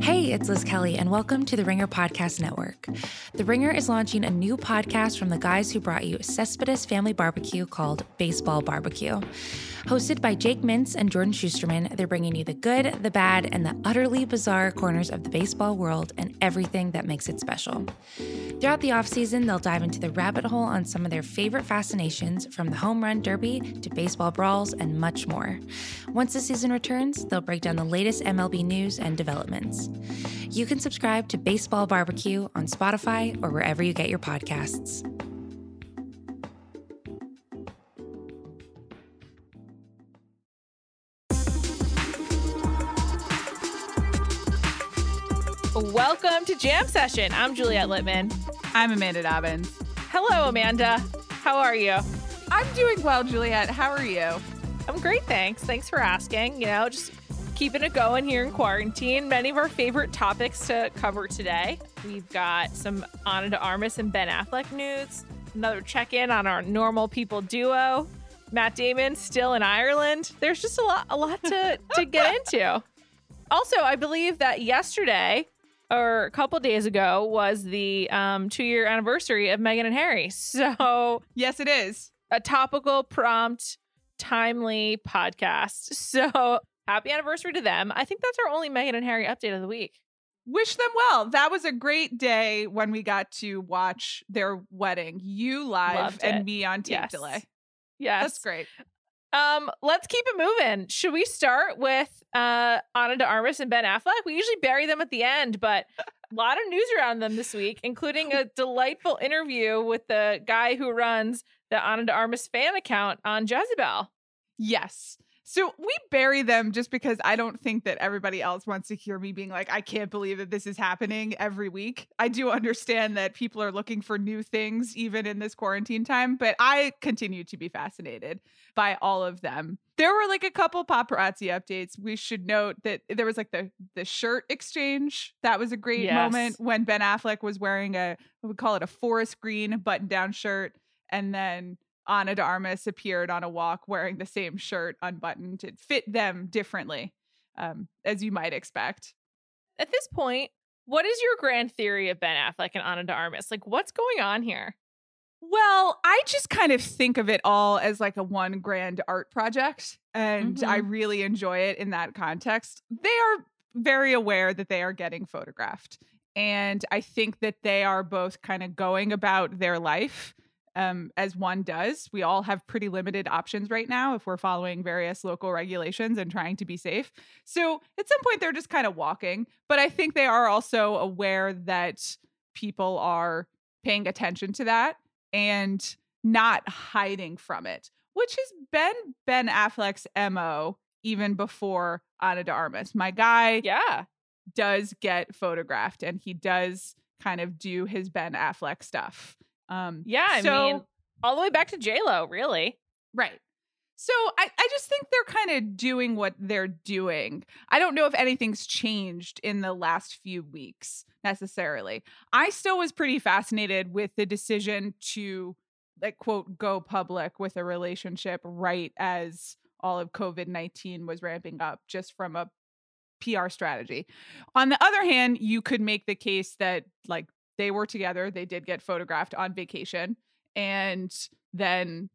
Hey, it's Liz Kelly, and welcome to the Ringer Podcast Network. The Ringer is launching a new podcast from the guys who brought you Cespedes Family Barbecue called Baseball Barbecue. Hosted by Jake Mintz and Jordan Schusterman, they're bringing you the good, the bad, and the utterly bizarre corners of the baseball world and everything that makes it special. Throughout the offseason, they'll dive into the rabbit hole on some of their favorite fascinations, from the home run derby to baseball brawls and much more. Once the season returns, they'll break down the latest MLB news and developments. You can subscribe to Baseball Barbecue on Spotify or wherever you get your podcasts. Welcome to Jam Session. I'm Juliet Littman. I'm Amanda Dobbins. Hello, Amanda. How are you? I'm doing well, Juliet. How are you? I'm great, thanks. Thanks for asking. You know, just keeping it going here in quarantine. Many of our favorite topics to cover today. We've got some Ana de Armas and Ben Affleck news, another check in on our normal people duo. Matt Damon still in Ireland. There's just a lot, a lot to, to get into. Also, I believe that yesterday or a couple days ago was the um, two year anniversary of Meghan and Harry. So, yes, it is a topical, prompt, timely podcast. So, happy anniversary to them. I think that's our only Meghan and Harry update of the week. Wish them well. That was a great day when we got to watch their wedding. You live and me on tape yes. delay. Yes. That's great. Um, let's keep it moving. Should we start with uh Ana de Armas and Ben Affleck? We usually bury them at the end, but a lot of news around them this week, including a delightful interview with the guy who runs the Ana de Armas fan account on Jezebel. Yes. So we bury them just because I don't think that everybody else wants to hear me being like, I can't believe that this is happening every week. I do understand that people are looking for new things even in this quarantine time, but I continue to be fascinated by all of them. There were like a couple paparazzi updates. We should note that there was like the the shirt exchange. That was a great yes. moment when Ben Affleck was wearing a we call it a forest green button down shirt and then Ana de Armas appeared on a walk wearing the same shirt unbuttoned. It fit them differently, um, as you might expect. At this point, what is your grand theory of Ben Affleck and Ana de Armas? Like, what's going on here? Well, I just kind of think of it all as like a one grand art project, and mm-hmm. I really enjoy it in that context. They are very aware that they are getting photographed. And I think that they are both kind of going about their life um, as one does. We all have pretty limited options right now if we're following various local regulations and trying to be safe. So at some point, they're just kind of walking. But I think they are also aware that people are paying attention to that and not hiding from it, which has been Ben Affleck's MO even before Ana de Armas. My guy yeah. does get photographed and he does kind of do his Ben Affleck stuff. Um, yeah, I so, mean, all the way back to J Lo, really. Right. So I, I just think they're kind of doing what they're doing. I don't know if anything's changed in the last few weeks necessarily. I still was pretty fascinated with the decision to like quote go public with a relationship right as all of COVID 19 was ramping up just from a PR strategy. On the other hand, you could make the case that like they were together. They did get photographed on vacation and then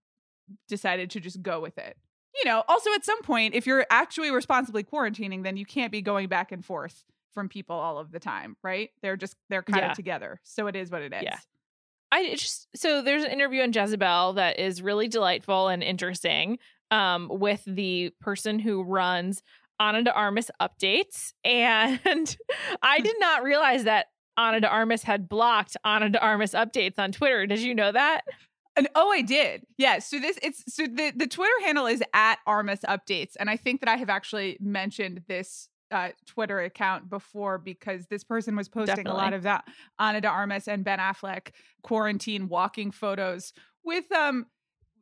decided to just go with it. You know, also at some point, if you're actually responsibly quarantining, then you can't be going back and forth from people all of the time, right? They're just they're kind yeah. of together. So it is what it is. Yeah. I just so there's an interview on Jezebel that is really delightful and interesting um, with the person who runs Ana de Armas updates. And I did not realize that Ana de Armas had blocked Ana de Armas updates on Twitter. Did you know that? And oh, I did. Yeah. So this it's so the the Twitter handle is at Armas updates, and I think that I have actually mentioned this uh, Twitter account before because this person was posting Definitely. a lot of that Ana de Armas and Ben Affleck quarantine walking photos with um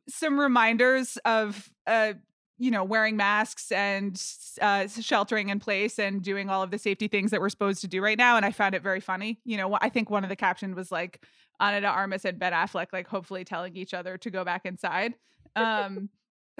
some reminders of uh you know, wearing masks and uh, sheltering in place and doing all of the safety things that we're supposed to do right now. And I found it very funny. You know, I think one of the captions was like Ana de Armas and Ben Affleck, like hopefully telling each other to go back inside. Um,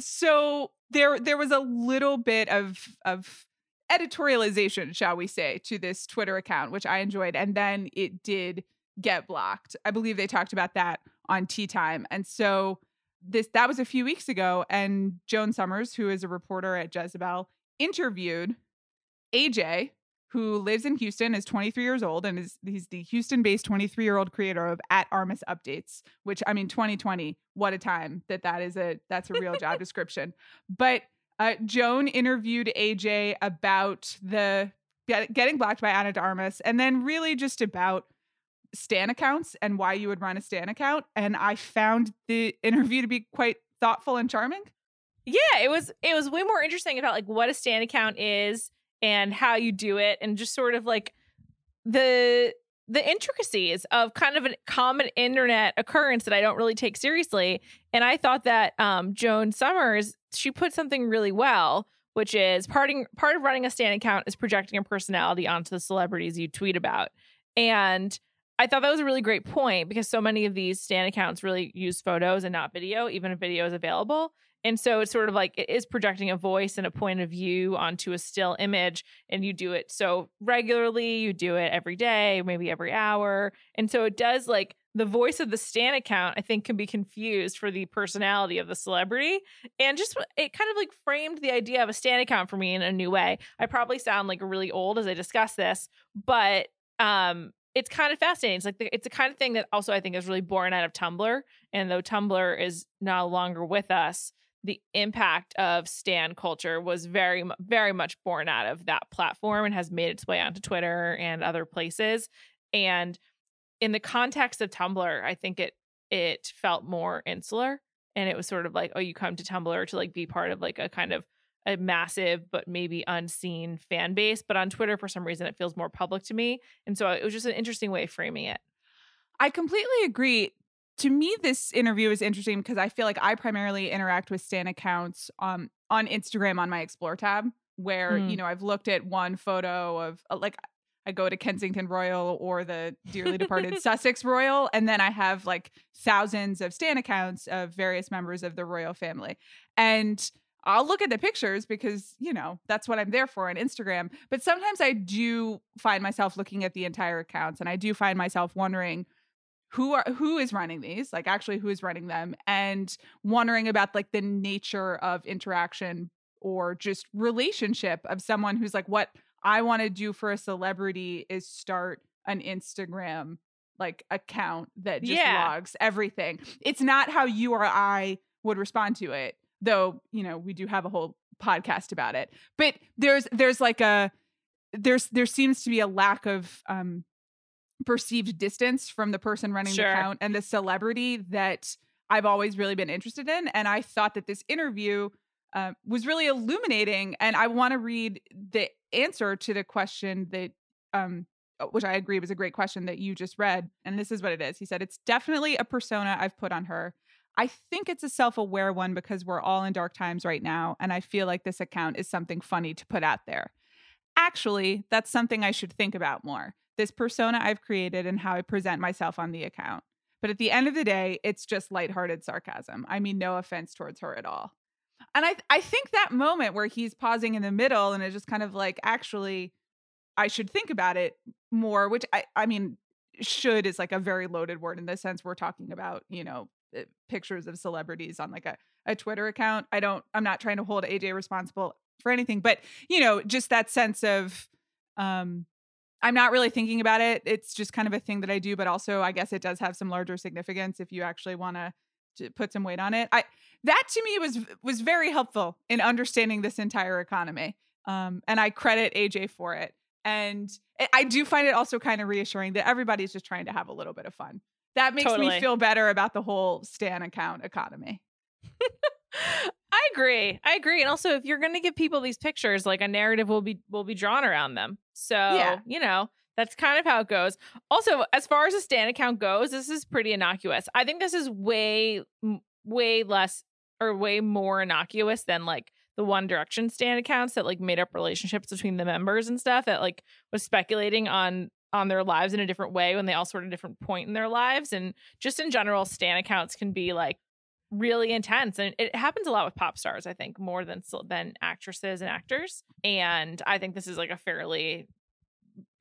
so there, there was a little bit of of editorialization, shall we say, to this Twitter account, which I enjoyed. And then it did get blocked. I believe they talked about that on Tea Time. And so this that was a few weeks ago. And Joan Summers, who is a reporter at Jezebel, interviewed AJ, who lives in Houston, is 23 years old, and is he's the Houston-based 23-year-old creator of at Armas Updates. Which I mean, 2020, what a time that that is a that's a real job description. But uh, Joan interviewed AJ about the getting blocked by Ana de Armas, and then really just about Stan accounts and why you would run a Stan account. And I found the interview to be quite thoughtful and charming. Yeah, it was it was way more interesting about like what a Stan account is and how you do it and just sort of like the the intricacies of kind of a common internet occurrence that I don't really take seriously. And I thought that um, Joan Summers, she put something really well, which is parting, part of running a Stan account is projecting a personality onto the celebrities you tweet about. And I thought that was a really great point because so many of these Stan accounts really use photos and not video, even if video is available. And so it's sort of like it is projecting a voice and a point of view onto a still image. And you do it so regularly, you do it every day, maybe every hour. And so it does like the voice of the Stan account, I think, can be confused for the personality of the celebrity. And just it kind of like framed the idea of a Stan account for me in a new way. I probably sound like really old as I discuss this, but um it's kind of fascinating. It's like the, it's the kind of thing that also I think is really born out of Tumblr. And though Tumblr is no longer with us, the impact of Stan culture was very, very much born out of that platform and has made its way onto Twitter and other places. And in the context of Tumblr, I think it it felt more insular, and it was sort of like, oh, you come to Tumblr to like be part of like a kind of a massive but maybe unseen fan base. But on Twitter, for some reason, it feels more public to me. And so it was just an interesting way of framing it. I completely agree. To me, this interview is interesting because I feel like I primarily interact with Stan accounts um, on Instagram on my Explore tab, where, mm. you know, I've looked at one photo of uh, like I go to Kensington Royal or the dearly departed Sussex Royal, and then I have like thousands of Stan accounts of various members of the royal family. And I'll look at the pictures because, you know, that's what I'm there for on Instagram. But sometimes I do find myself looking at the entire accounts and I do find myself wondering who are who is running these, like actually who is running them and wondering about like the nature of interaction or just relationship of someone who's like what I want to do for a celebrity is start an Instagram like account that just yeah. logs everything. It's not how you or I would respond to it though you know we do have a whole podcast about it but there's there's like a there's there seems to be a lack of um perceived distance from the person running sure. the account and the celebrity that I've always really been interested in and I thought that this interview uh, was really illuminating and I want to read the answer to the question that um which I agree was a great question that you just read and this is what it is he said it's definitely a persona I've put on her I think it's a self aware one because we're all in dark times right now. And I feel like this account is something funny to put out there. Actually, that's something I should think about more this persona I've created and how I present myself on the account. But at the end of the day, it's just lighthearted sarcasm. I mean, no offense towards her at all. And I, I think that moment where he's pausing in the middle and it's just kind of like, actually, I should think about it more, which I, I mean, should is like a very loaded word in the sense we're talking about, you know, pictures of celebrities on like a, a Twitter account. I don't, I'm not trying to hold AJ responsible for anything, but you know, just that sense of, um, I'm not really thinking about it. It's just kind of a thing that I do, but also I guess it does have some larger significance if you actually want to put some weight on it. I that to me was was very helpful in understanding this entire economy. Um, and I credit AJ for it. And I do find it also kind of reassuring that everybody's just trying to have a little bit of fun that makes totally. me feel better about the whole Stan account economy. I agree. I agree. And also if you're going to give people these pictures, like a narrative will be will be drawn around them. So, yeah. you know, that's kind of how it goes. Also, as far as a Stan account goes, this is pretty innocuous. I think this is way way less or way more innocuous than like the One Direction Stan accounts that like made up relationships between the members and stuff that like was speculating on on their lives in a different way when they all sort of different point in their lives and just in general stan accounts can be like really intense and it happens a lot with pop stars i think more than than actresses and actors and i think this is like a fairly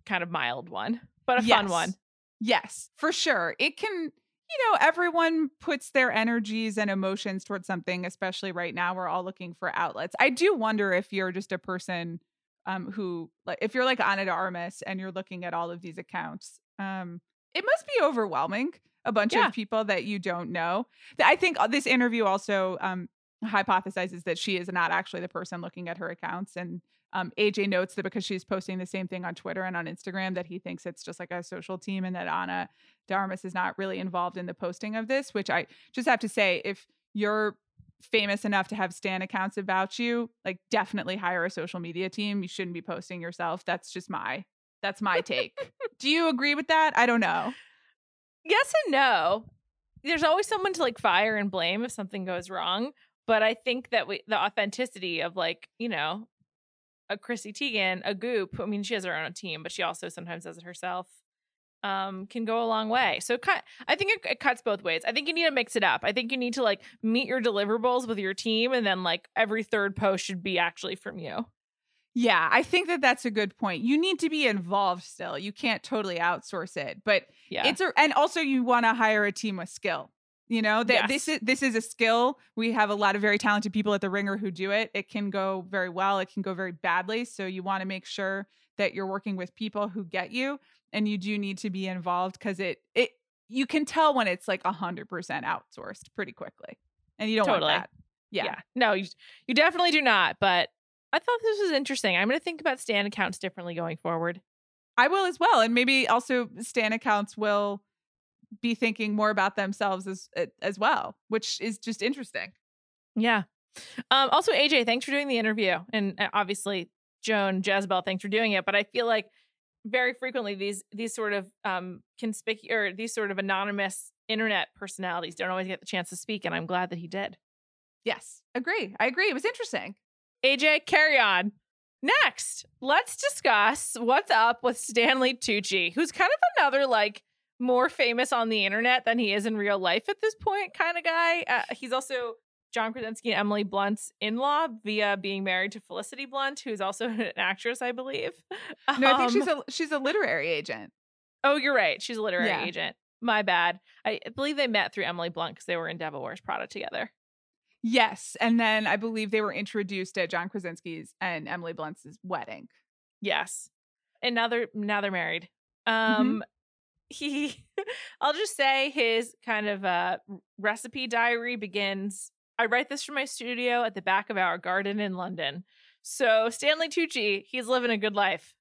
kind of mild one but a yes. fun one. Yes for sure. It can you know everyone puts their energies and emotions towards something especially right now we're all looking for outlets. I do wonder if you're just a person um who like if you're like Ana de Armas and you're looking at all of these accounts um it must be overwhelming a bunch Yeah. of people that you don't know. I think uh, this interview also um, hypothesizes that she is not actually the person looking at her accounts. And um, AJ notes that because she's posting the same thing on Twitter and on Instagram, that he thinks it's just like a social team and that Anna Darmus is not really involved in the posting of this, which I just have to say, if you're famous enough to have stan accounts about you, like definitely hire a social media team. You shouldn't be posting yourself. That's just my that's my take. Do you agree with that? I don't know. yes and no there's always someone to like fire and blame if something goes wrong but i think that we the authenticity of like you know a chrissy teigen a goop i mean she has her own team but she also sometimes does it herself um can go a long way so cut, i think it, it cuts both ways i think you need to mix it up i think you need to like meet your deliverables with your team and then like every third post should be actually from you Yeah, I think that that's a good point. You need to be involved still. You can't totally outsource it, but yeah it's a and also you want to hire a team with skill. You know, that this is this is a skill. We have a lot of very talented people at the Ringer who do it. It can go very well, it can go very badly, so you want to make sure that you're working with people who get you and you do need to be involved cuz it it you can tell when it's like a 100% outsourced pretty quickly. And you don't Totally. want that. Yeah. No, you, you definitely do not. But I thought this was interesting. I'm going to think about stan accounts differently going forward. I will as well. And maybe also Stan accounts will be thinking more about themselves as as well, which is just interesting. Yeah. Um, also, AJ, thanks for doing the interview. And uh, obviously, Joan, Jezebel, thanks for doing it. But I feel like very frequently these these sort of um conspicuous or these sort of anonymous internet personalities don't always get the chance to speak. And I'm glad that he did. Yes, agree. I agree. It was interesting. AJ, carry on. Next, let's discuss what's up with Stanley Tucci, who's kind of another like more famous on the internet than he is in real life at this point kind of guy. Uh, he's also John Krasinski and Emily Blunt's in-law via being married to Felicity Blunt, who's also an actress, I believe. No, I think she's Um, a she's a literary agent. Oh, you're right. She's a literary Yeah. agent. My bad. I believe they met through Emily Blunt because they were in Devil Wears Prada together. Yes, and then I believe they were introduced at John Krasinski's and Emily Blunt's wedding. Yes. And now they're now they're married. Mm-hmm. Um he I'll just say his kind of uh recipe diary begins I write this from my studio at the back of our garden in London. So Stanley Tucci, he's living a good life.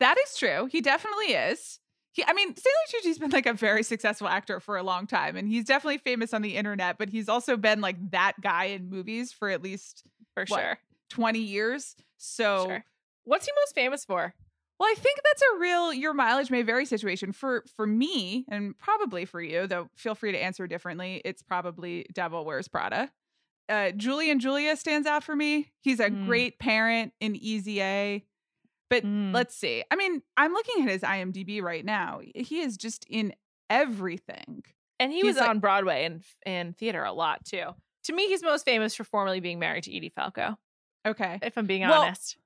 That is true. He definitely is. He, I mean, Stanley Tucci's been like a very successful actor for a long time, and he's definitely famous on the internet. But he's also been like that guy in movies for at least For What? sure. twenty years. So Sure. What's he most famous for? Well, I think that's a real your mileage may vary situation for for me and probably for you, though feel free to answer differently. It's probably Devil Wears Prada. Uh Julie & Julia stands out for me. He's a Mm. great parent in Easy A. But Mm. let's see. I mean, I'm looking at his IMDb right now. He is just in everything. And he He's was like- on Broadway and and theater a lot too. To me, he's most famous for formerly being married to Edie Falco. Okay. If I'm being Well, honest,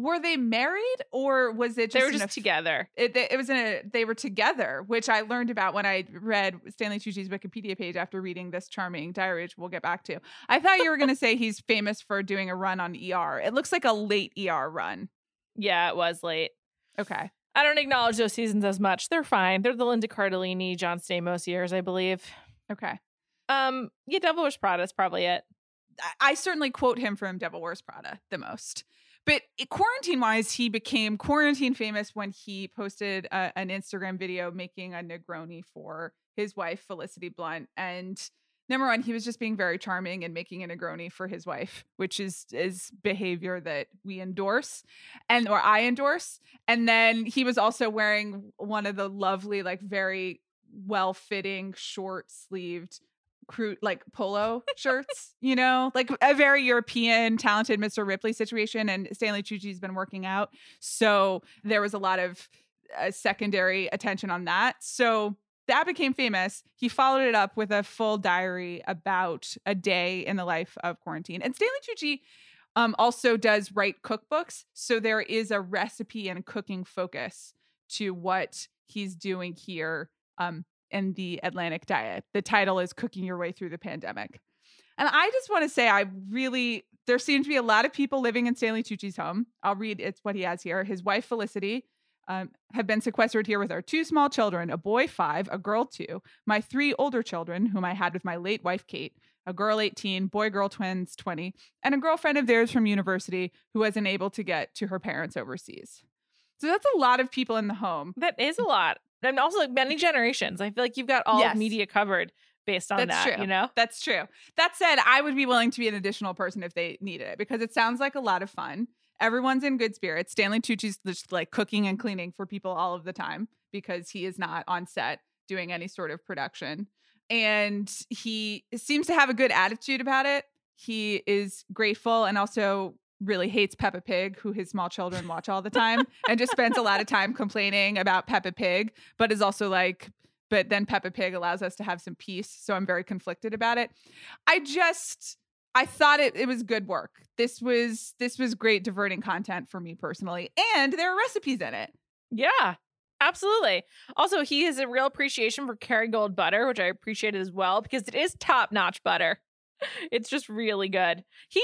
Were they married or was it just they were in a just together. it, it was in a they were together which i learned about when i read stanley tucci's wikipedia page after reading this charming diary which we'll get back to i thought you were going to say he's famous for doing a run on er it looks like a late er run Yeah, it was late. okay I don't acknowledge those seasons as much. They're fine. They're the Linda Cardellini, John Stamos years, I believe. okay Um, yeah, Devil Wears Prada is probably it. I, I certainly quote him from devil wears prada the most but quarantine wise he became quarantine famous when he posted a, an instagram video making a negroni for his wife felicity blunt. And number one he was just being very charming and making a negroni for his wife which is is behavior that we endorse and or i endorse. And then he was also wearing one of the lovely like very well fitting short sleeved crude like polo shirts, you know, like a very European talented Mr. Ripley situation. And Stanley Tucci's been working out. So there was a lot of uh, secondary attention on that. So that became famous. He followed it up with a full diary about a day in the life of quarantine. And Stanley Tucci um, also does write cookbooks. So there is a recipe and cooking focus to what he's doing here um, in the Atlantic diet. The title is Cooking Your Way Through the Pandemic. And I just want to say, I really, there seem to be a lot of people living in Stanley Tucci's home. I'll read it's what he has here. His wife, Felicity, um, have been sequestered here with our two small children, a boy five, a girl two, my three older children, whom I had with my late wife, Kate, a girl 18, boy girl twins 20, and a girlfriend of theirs from university who wasn't able to get to her parents overseas. So that's a lot of people in the home. That is a lot. And also like many generations. I feel like you've got all Yes. of media covered based on That's that, true. you know? That's true. That said, I would be willing to be an additional person if they needed it because it sounds like a lot of fun. Everyone's in good spirits. Stanley Tucci's just like cooking and cleaning for people all of the time because he is not on set doing any sort of production. And he seems to have a good attitude about it. He is grateful and also really hates Peppa Pig, who his small children watch all the time, and just spends a lot of time complaining about Peppa Pig, but is also like, but then Peppa Pig allows us to have some peace. So I'm very conflicted about it. I just I thought it, it was good work. This was this was great diverting content for me personally. And there are recipes in it. Yeah, absolutely. Also, he has a real appreciation for Kerrygold butter, which I appreciated as well because it is top notch butter. It's just really good. He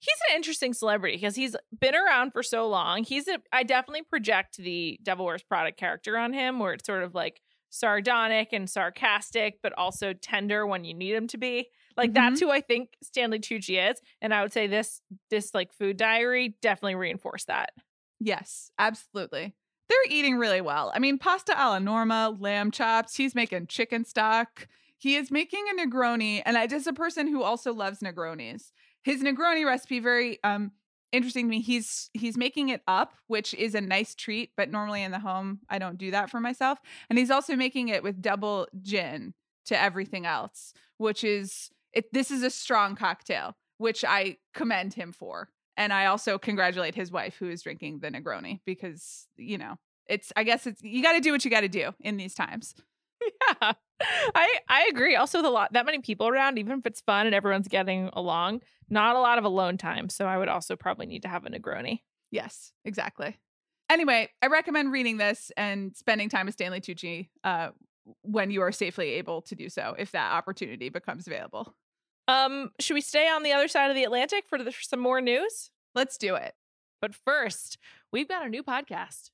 he's an interesting celebrity because he's been around for so long. He's a I definitely project the Devil Wears Prada character on him, where it's sort of like sardonic and sarcastic, but also tender when you need him to be. Like that's mm-hmm. who I think Stanley Tucci is, and I would say this this like food diary definitely reinforced that. Yes, absolutely. They're eating really well. I mean, pasta alla norma, lamb chops. He's making chicken stock. He is making a Negroni, and I just a person who also loves Negronis. His Negroni recipe very um interesting to me. He's he's making it up, which is a nice treat, but normally in the home I don't do that for myself. And he's also making it with double gin to everything else, which is it. This is a strong cocktail, which I commend him for. And I also congratulate his wife who is drinking the Negroni because, you know, it's, I guess it's, you got to do what you got to do in these times. Yeah, I I agree. Also, the lot that many people around, even if it's fun and everyone's getting along, not a lot of alone time. So I would also probably need to have a Negroni. Yes, exactly. Anyway, I recommend reading this and spending time with Stanley Tucci uh, when you are safely able to do so, if that opportunity becomes available. Um, should we stay on the other side of the Atlantic for, the, for some more news? Let's do it. But first, we've got a new podcast.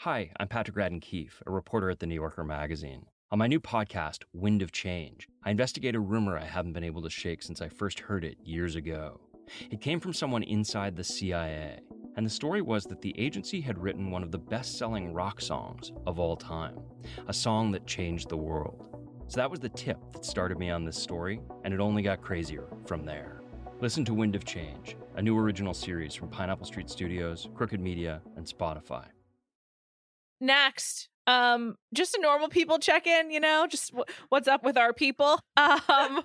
Hi, I'm Patrick Radden Keefe, a reporter at The New Yorker magazine. On my new podcast, Wind of Change, I investigate a rumor I haven't been able to shake since I first heard it years ago. It came from someone inside the CIA, and the story was that the agency had written one of the best selling rock songs of all time, a song that changed the world. So that was the tip that started me on this story, and it only got crazier from there. Listen to Wind of Change, a new original series from Pineapple Street Studios, Crooked Media, and Spotify. Next, um, just a normal people check in, you know, just w- what's up with our people. Um,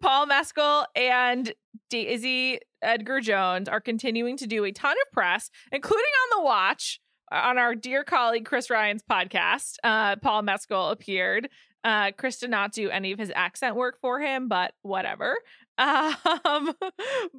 Paul Mescal and Daisy Edgar Jones are continuing to do a ton of press, including on the watch uh, on our dear colleague Chris Ryan's podcast. Uh, Paul Mescal appeared. Uh, Chris did not do any of his accent work for him, but whatever. Um,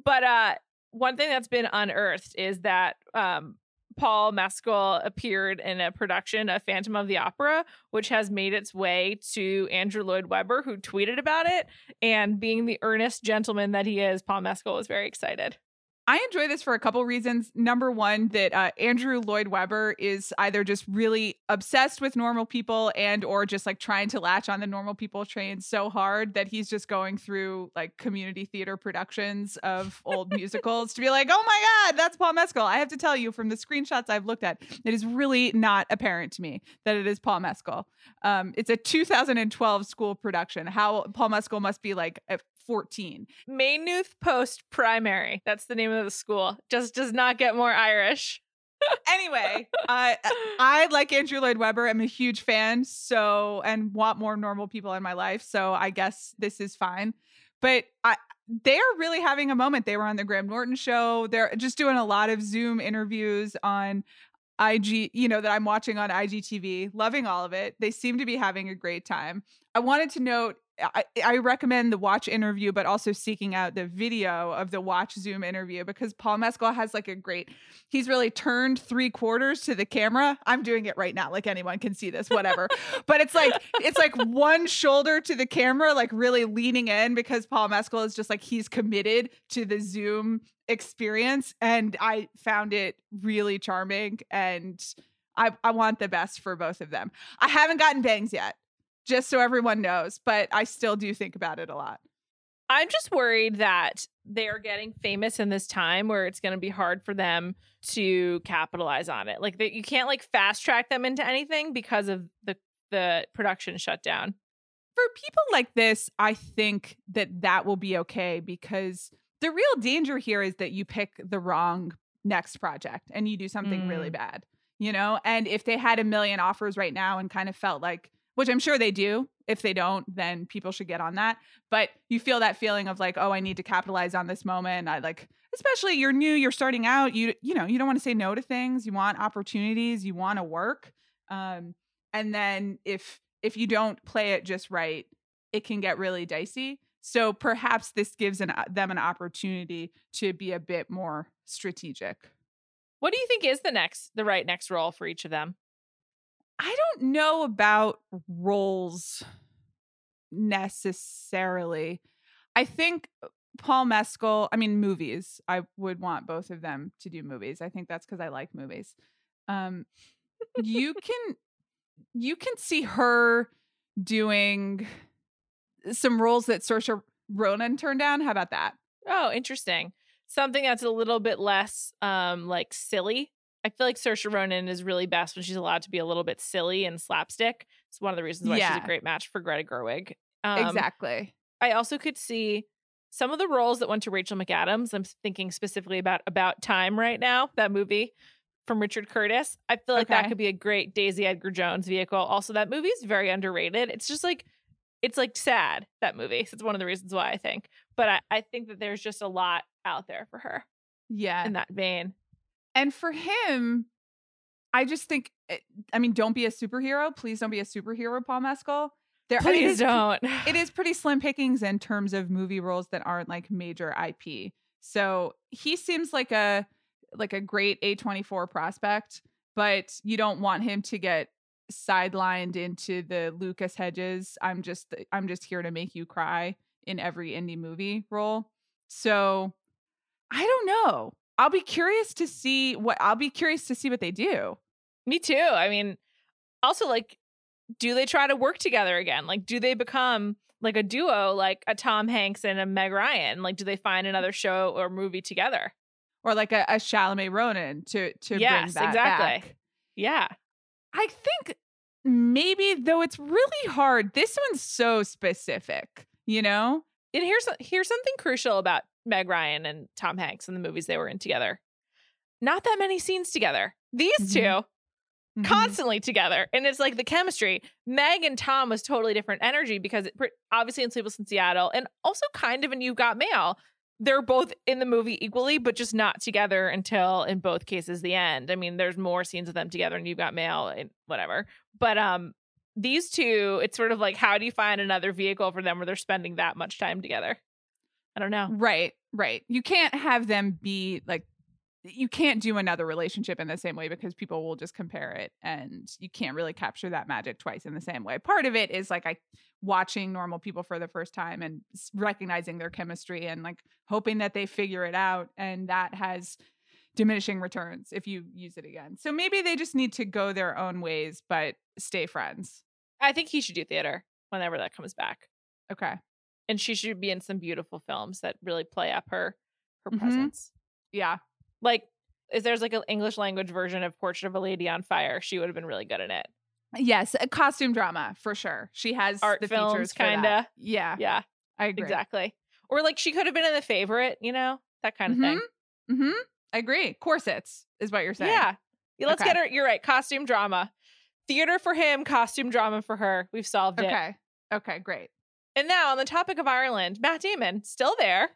but uh, one thing that's been unearthed is that um, Paul Mescal appeared in a production of Phantom of the Opera, which has made its way to Andrew Lloyd Webber, who tweeted about it. And being the earnest gentleman that he is, Paul Mescal was very excited. I enjoy this for a couple reasons. Number one, that uh, Andrew Lloyd Webber is either just really obsessed with normal people and or just like trying to latch on the normal people train so hard that he's just going through like community theater productions of old musicals to be like, oh my God, that's Paul Mescal. I have to tell you from the screenshots I've looked at, it is really not apparent to me that it is Paul Mescal. Um, it's a 2012 school production. How Paul Mescal must be like 14. Maynooth Post Primary. That's the name of the school. Just does not get more Irish. anyway, I uh, I like Andrew Lloyd Webber. I'm a huge fan, so and want more normal people in my life. So I guess this is fine. But I they're really having a moment. They were on the Graham Norton show. They're just doing a lot of Zoom interviews on IG, you know, that I'm watching on IGTV, loving all of it. They seem to be having a great time. I wanted to note I, I recommend the watch interview, but also seeking out the video of the watch Zoom interview because Paul Mescal has like a great, he's really turned three quarters to the camera. I'm doing it right now, like anyone can see this, whatever. but it's like, it's like one shoulder to the camera, like really leaning in because Paul Mescal is just like, he's committed to the Zoom experience. And I found it really charming. And I, I want the best for both of them. I haven't gotten bangs yet just so everyone knows, but I still do think about it a lot. I'm just worried that they're getting famous in this time where it's going to be hard for them to capitalize on it. Like that you can't like fast track them into anything because of the the production shutdown. For people like this, I think that that will be okay because the real danger here is that you pick the wrong next project and you do something mm. really bad, you know? And if they had a million offers right now and kind of felt like which I'm sure they do. If they don't, then people should get on that. But you feel that feeling of like, oh, I need to capitalize on this moment. I like, especially you're new, you're starting out. You you know, you don't want to say no to things. You want opportunities. You want to work. Um, and then if if you don't play it just right, it can get really dicey. So perhaps this gives an, uh, them an opportunity to be a bit more strategic. What do you think is the next the right next role for each of them? I don't know about roles necessarily. I think uh, Paul Mescal, I mean movies. I would want both of them to do movies. I think that's cuz I like movies. Um you can you can see her doing some roles that Saoirse Ronan turned down. How about that? Oh, interesting. Something that's a little bit less um like silly I feel like Saoirse Ronan is really best when she's allowed to be a little bit silly and slapstick. It's one of the reasons why yeah. she's a great match for Greta Gerwig. Um, exactly. I also could see some of the roles that went to Rachel McAdams. I'm thinking specifically about About Time right now, that movie from Richard Curtis. I feel like okay. that could be a great Daisy Edgar Jones vehicle. Also, that movie is very underrated. It's just like it's like sad that movie. So it's one of the reasons why I think. But I, I think that there's just a lot out there for her. Yeah. In that vein. And for him, I just think, eh, I mean, don't be a superhero. Please don't be a superhero, Paul Mescal. There, Please I mean, don't. It is pretty slim pickings in terms of movie roles that aren't like major IP. So he seems like a like a great A24 prospect, but you don't want him to get sidelined into the Lucas Hedges. I'm just I'm just here to make you cry in every indie movie role. So I don't know. I'll be curious to see what I'll be curious to see what they do. Me too. I mean, also like do they try to work together again? Like do they become like a duo like a Tom Hanks and a Meg Ryan? Like do they find another show or movie together? Or like a, a Chalamet Ronan to to yes, bring that exactly. back. Yeah. I think maybe though it's really hard. This one's so specific, you know? And here's here's something crucial about Meg Ryan and Tom Hanks in the movies they were in together. Not that many scenes together. These mm-hmm. 2 mm-hmm. constantly together. And it's like the chemistry. Meg and Tom was totally different energy because it, obviously in Sleepless in Seattle and also kind of in You've Got Mail, they're both in the movie equally, but just not together until in both cases the end. I mean, there's more scenes of them together and You've Got Mail and whatever. But um these two, it's sort of like how do you find another vehicle for them where they're spending that much time together? I don't know. Right, right. You can't have them be like you can't do another relationship in the same way because people will just compare it and you can't really capture that magic twice in the same way. Part of it is like I watching normal people for the first time and recognizing their chemistry and like hoping that they figure it out and that has diminishing returns if you use it again. So maybe they just need to go their own ways but stay friends. I think he should do theater whenever that comes back. Okay and she should be in some beautiful films that really play up her her mm-hmm. presence. Yeah. Like if there's like an English language version of Portrait of a Lady on Fire, she would have been really good in it. Yes, a costume drama for sure. She has art the films kind of. Yeah. Yeah. I agree. Exactly. Or like she could have been in the favorite, you know, that kind of mm-hmm. thing. Mhm. I agree. Corsets is what you're saying. Yeah. yeah let's okay. get her you're right, costume drama. Theater for him, costume drama for her. We've solved it. Okay. Okay, great. And now, on the topic of Ireland, Matt Damon still there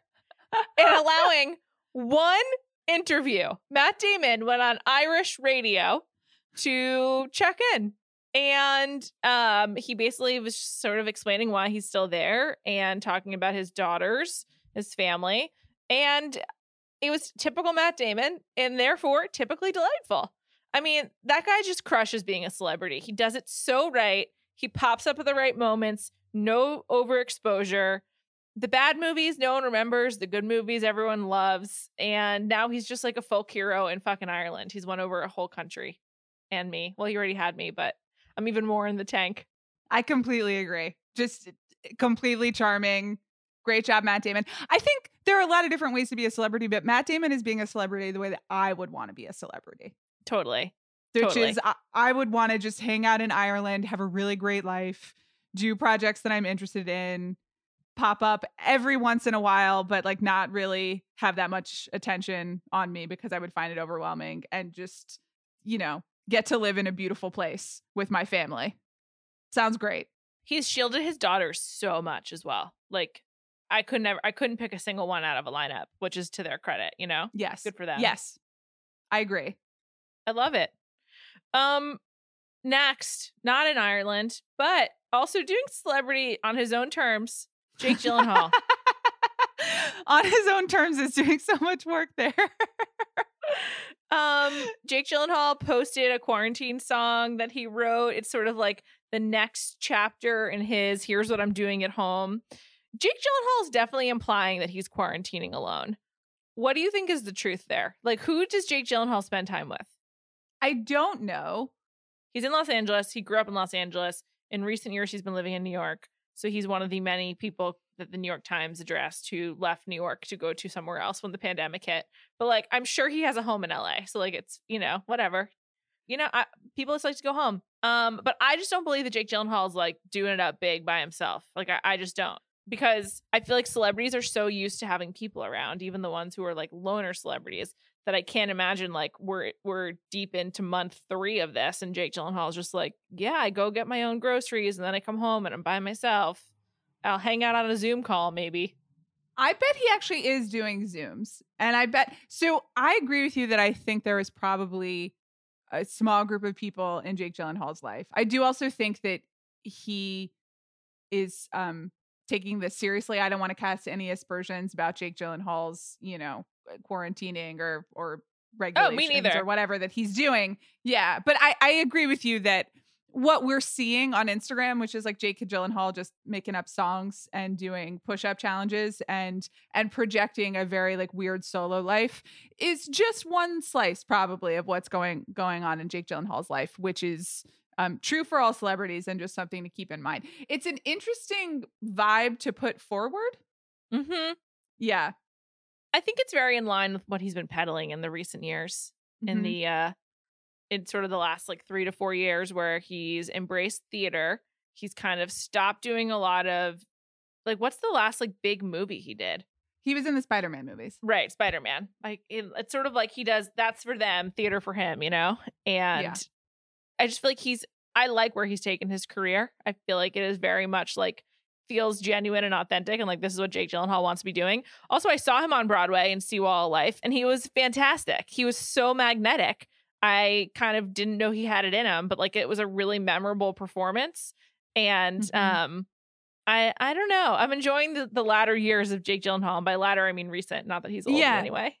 and allowing one interview. Matt Damon went on Irish radio to check in. And um, he basically was sort of explaining why he's still there and talking about his daughters, his family. And it was typical Matt Damon and therefore typically delightful. I mean, that guy just crushes being a celebrity. He does it so right. He pops up at the right moments, no overexposure. The bad movies, no one remembers. The good movies, everyone loves. And now he's just like a folk hero in fucking Ireland. He's won over a whole country and me. Well, he already had me, but I'm even more in the tank. I completely agree. Just eh, completely charming. Great job, Matt Damon. I think there are a lot of different ways to be a celebrity, but Matt Damon is being a celebrity the way that I would want to be a celebrity. Totally. Which Totally. is, I, I would want to just hang out in Ireland, have a really great life, do projects that I'm interested in, pop up every once in a while, but like not really have that much attention on me because I would find it overwhelming and just, you know, get to live in a beautiful place with my family. Sounds great. He's shielded his daughters so much as well. Like I couldn't never I couldn't pick a single one out of a lineup, which is to their credit, you know? Yes. Good for them. Yes. I agree. I love it. Um next, not in Ireland, but also doing celebrity on his own terms, Jake Gyllenhaal. on his own terms is doing so much work there. um Jake Gyllenhaal posted a quarantine song that he wrote. It's sort of like the next chapter in his here's what I'm doing at home. Jake Gyllenhaal is definitely implying that he's quarantining alone. What do you think is the truth there? Like who does Jake Gyllenhaal spend time with? I don't know. He's in Los Angeles. He grew up in Los Angeles. In recent years, he's been living in New York. So he's one of the many people that the New York Times addressed who left New York to go to somewhere else when the pandemic hit. But like, I'm sure he has a home in LA. So like, it's you know whatever. You know, I, people just like to go home. Um, but I just don't believe that Jake Gyllenhaal is like doing it up big by himself. Like, I, I just don't because I feel like celebrities are so used to having people around, even the ones who are like loner celebrities, that I can't imagine like we're we're deep into month three of this, and Jake Gyllenhaal is just like, yeah, I go get my own groceries, and then I come home and I'm by myself. I'll hang out on a Zoom call, maybe. I bet he actually is doing Zooms. And I bet so I agree with you that I think there is probably a small group of people in Jake Gyllenhaal's life. I do also think that he is um taking this seriously. I don't want to cast any aspersions about Jake Gyllenhaal's, you know, quarantining or or regulations neither. or whatever that he's doing. Yeah, but I I agree with you that what we're seeing on Instagram, which is like Jake Gyllenhaal just making up songs and doing push-up challenges and and projecting a very like weird solo life, is just one slice probably of what's going going on in Jake Gyllenhaal's life, which is um, true for all celebrities and just something to keep in mind. It's an interesting vibe to put forward. Mm-hmm. Yeah, I think it's very in line with what he's been peddling in the recent years. In Mhm. the uh in sort of the last like three to four years where he's embraced theater. He's kind of stopped doing a lot of like what's the last like big movie he did? he was in the Spider-Man movies. Right, Spider Man. Like it, it's sort of like he does that's for them, theater for him, you know. And Yeah. I just feel like he's. I like where he's taken his career. I feel like it is very much like feels genuine and authentic, and like this is what Jake Gyllenhaal wants to be doing. Also, I saw him on Broadway in Sea Wall of Life, and he was fantastic. He was so magnetic. I kind of didn't know he had it in him, but like it was a really memorable performance. And Mhm. um, I I don't know. I'm enjoying the, the latter years of Jake Gyllenhaal. And by latter, I mean recent. Not that he's old Yeah. anyway.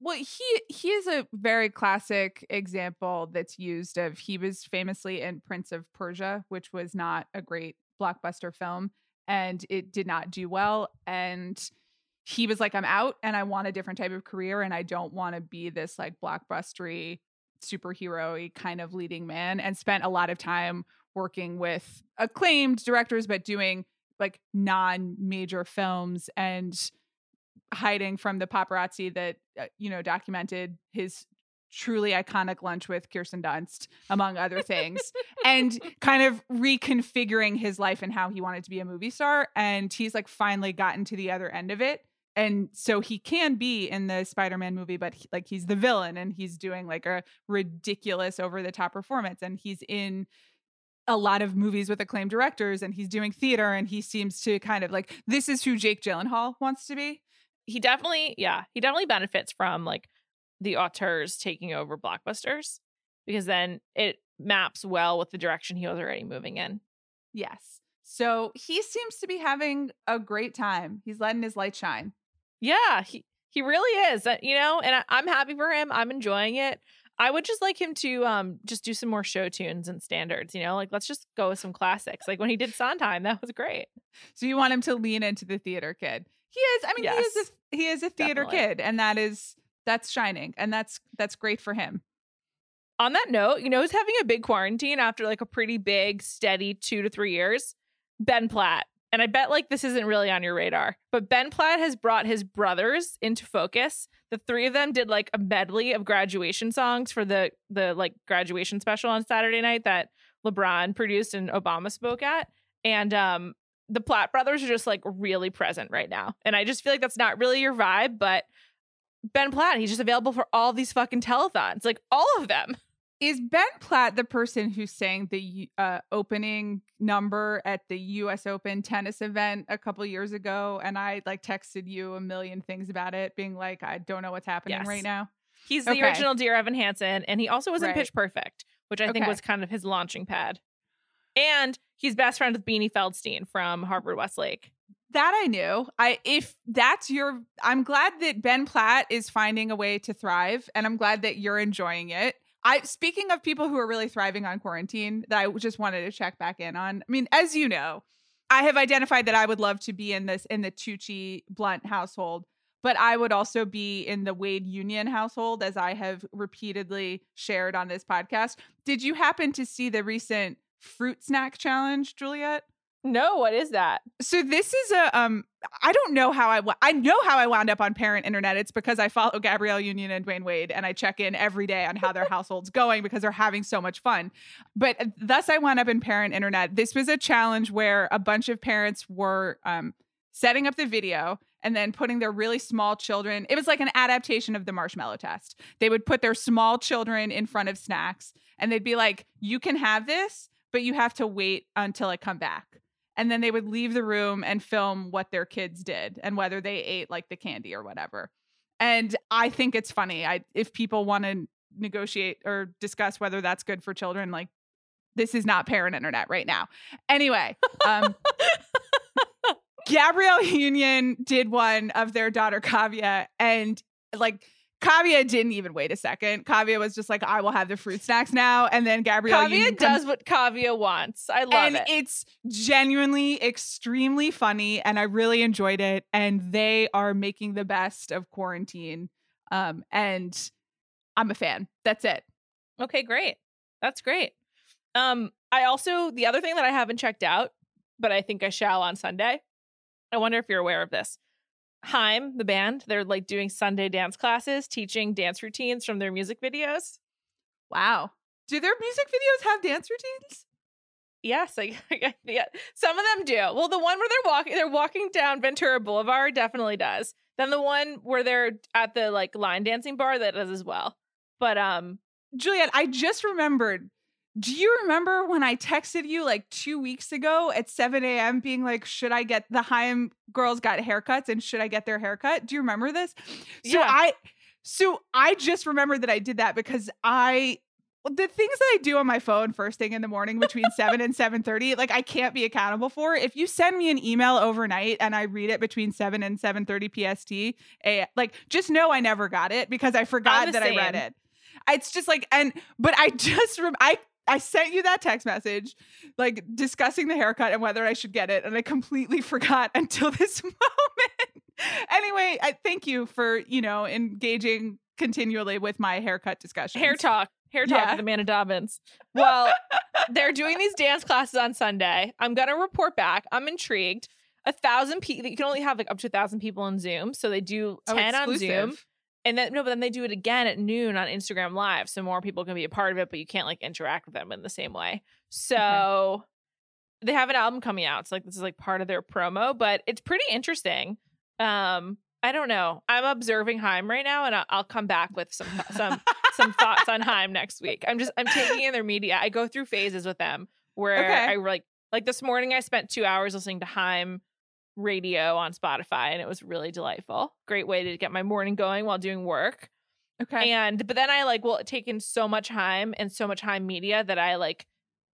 Well, he he is a very classic example that's used of he was famously in Prince of Persia, which was not a great blockbuster film and it did not do well and he was like I'm out and I want a different type of career and I don't want to be this like blockbustery superhero kind of leading man and spent a lot of time working with acclaimed directors but doing like non-major films and hiding from the paparazzi that uh, you know documented his truly iconic lunch with Kirsten Dunst among other things and kind of reconfiguring his life and how he wanted to be a movie star and he's like finally gotten to the other end of it and so he can be in the Spider-Man movie but he- like he's the villain and he's doing like a ridiculous over the top performance and he's in a lot of movies with acclaimed directors and he's doing theater and he seems to kind of like this is who Jake Gyllenhaal wants to be. He definitely yeah he definitely benefits from like the auteurs taking over blockbusters because then it maps well with the direction he was already moving in. Yes. So he seems to be having a great time. He's letting his light shine. Yeah, he he really is. Uh, you know, and I, I'm happy for him. I'm enjoying it. I would just like him to um just do some more show tunes and standards, you know? Like let's just go with some classics. Like when he did Sondheim, that was great. So you want him to lean into the theater kid. He is, I mean, he is a he is a theater definitely. kid, and that is that's shining. And that's that's great for him. On that note, you know, who's having a big quarantine after like a pretty big, steady two to three years? Ben Platt. And I bet like this isn't really on your radar, but Ben Platt has brought his brothers into focus. The three of them did like a medley of graduation songs for the the like graduation special on Saturday night that LeBron produced and Obama spoke at. And um the Platt brothers are just like really present right now. And I just feel like that's not really your vibe, but Ben Platt, he's just available for all these fucking telethons, like all of them. Is Ben Platt the person who sang the uh, opening number at the U.S. Open tennis event a couple years ago? And I like texted you a million things about it, being like, I don't know what's happening Yes. right now. He's the Okay. original Dear Evan Hansen, and he also was in Pitch Perfect, which I think was kind of his launching pad. And he's best friend with Beanie Feldstein from Harvard Westlake. That I knew. I if that's your I'm glad that Ben Platt is finding a way to thrive and I'm glad that you're enjoying it. I speaking of people who are really thriving on quarantine that I just wanted to check back in on. I mean, as you know, I have identified that I would love to be in this in the Tucci Blunt household, but I would also be in the Wade Union household as I have repeatedly shared on this podcast. Did you happen to see the recent fruit snack challenge, Juliet? No, what is that? so this is a um i don't know how i i know how i wound up on parent internet. It's because i follow gabrielle union and dwyane wade and i check in every day on how their household's going because they're having so much fun. But uh, thus i wound up in parent internet. This was a challenge where a bunch of parents were um setting up the video and then putting their really small children it was like an adaptation of the marshmallow test. They would put their small children in front of snacks and they'd be like you can have this but you have to wait until i come back and then they would leave the room and film what their kids did and whether they ate like the candy or whatever. And I think it's funny. I if people want to negotiate or discuss whether that's good for children, like this is not parent internet right now. Anyway, um Gabrielle Union did one of their daughter Kaavia and like Kaavia didn't even wait a second. Kaavia was just like, I will have the fruit snacks now. And then Gabrielle Kaavia Union comes does what Kaavia wants. I love it. and it. it's genuinely extremely funny and i really enjoyed it and they are making the best of quarantine um and i'm a fan that's it Okay, great. That's great. Um, I also the other thing that I haven't checked out, but I think I shall on Sunday. I wonder if you're aware of this. Haim, the band, they're like doing Sunday dance classes, teaching dance routines from their music videos. wow do their music videos have dance routines Yes, I, yeah. Some of them do. Well, the one where they're walking, they're walking down Ventura Boulevard definitely does. Then the one where they're at the like line dancing bar that does as well. But um, juliet i just remembered do you remember when I texted you like two weeks ago at 7 a.m. being like, should I get the Haim girls got haircuts and should I get their haircut? Do you remember this? So Yeah. I so I just remembered that I did that because I the things that I do on my phone first thing in the morning between 7 and 7:30, like I can't be accountable for. If you send me an email overnight and I read it between 7 and 7:30 PST, eh, like just know I never got it because I forgot that I read it. It's just like and but I just rem- I I sent you that text message like discussing the haircut and whether I should get it and I completely forgot until this moment. anyway, I thank you for, you know, engaging continually with my haircut discussion. hair talk, hair talk Yeah. with Amanda Dobbins. Well, they're doing these dance classes on Sunday. I'm gonna report back. I'm intrigued. A thousand people. You can only have like up to a thousand people on Zoom, so they do Oh, ten on Zoom. And then no, but then they do it again at noon on Instagram Live, so more people can be a part of it, but you can't like interact with them in the same way. So they have an album coming out. So like this is like part of their promo, but it's pretty interesting. Um, I don't know. I'm observing Haim right now, and I'll, I'll come back with some some some thoughts on Haim next week. I'm just I'm taking in their media. I go through phases with them where Okay. I like like this morning I spent two hours listening to Haim radio on Spotify, and it was really delightful. Great way to get my morning going while doing work. Okay. And but then I like will take in so much time and so much high media that I like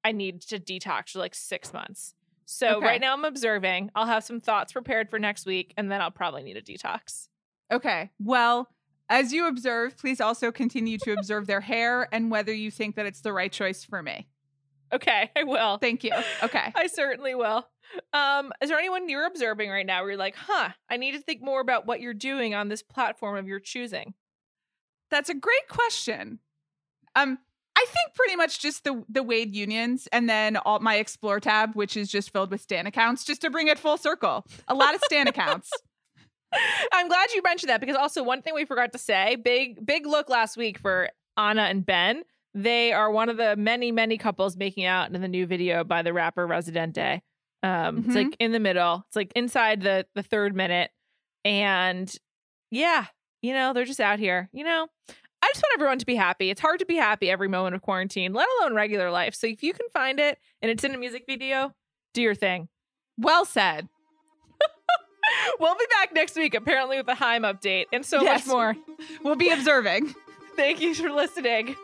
I need to detox for like six months. So Okay. right now I'm observing. I'll have some thoughts prepared for next week, and then I'll probably need a detox. Okay. Well, as you observe, please also continue to observe their hair and whether you think that it's the right choice for me. Okay, I will. Thank you. Okay. I certainly will. Um, is there anyone you're observing right now where you're like, huh, I need to think more about what you're doing on this platform of your choosing? That's a great question. Um, I think pretty much just the the Wade unions and then all my explore tab, which is just filled with Stan accounts, just to bring it full circle. A lot of Stan accounts. I'm glad you mentioned that because also one thing we forgot to say, big big look last week for Ana and Ben. They are one of the many many couples making out in the new video by the rapper Residente. Um, it's Mhm. like in the middle. It's like inside the the third minute, and yeah, you know they're just out here. You know, I just want everyone to be happy. It's hard to be happy every moment of quarantine, let alone regular life. So if you can find it and it's in a music video, do your thing. Well said. We'll be back next week, apparently with a Heim update and so Yes. much more. We'll be observing. Thank you for listening.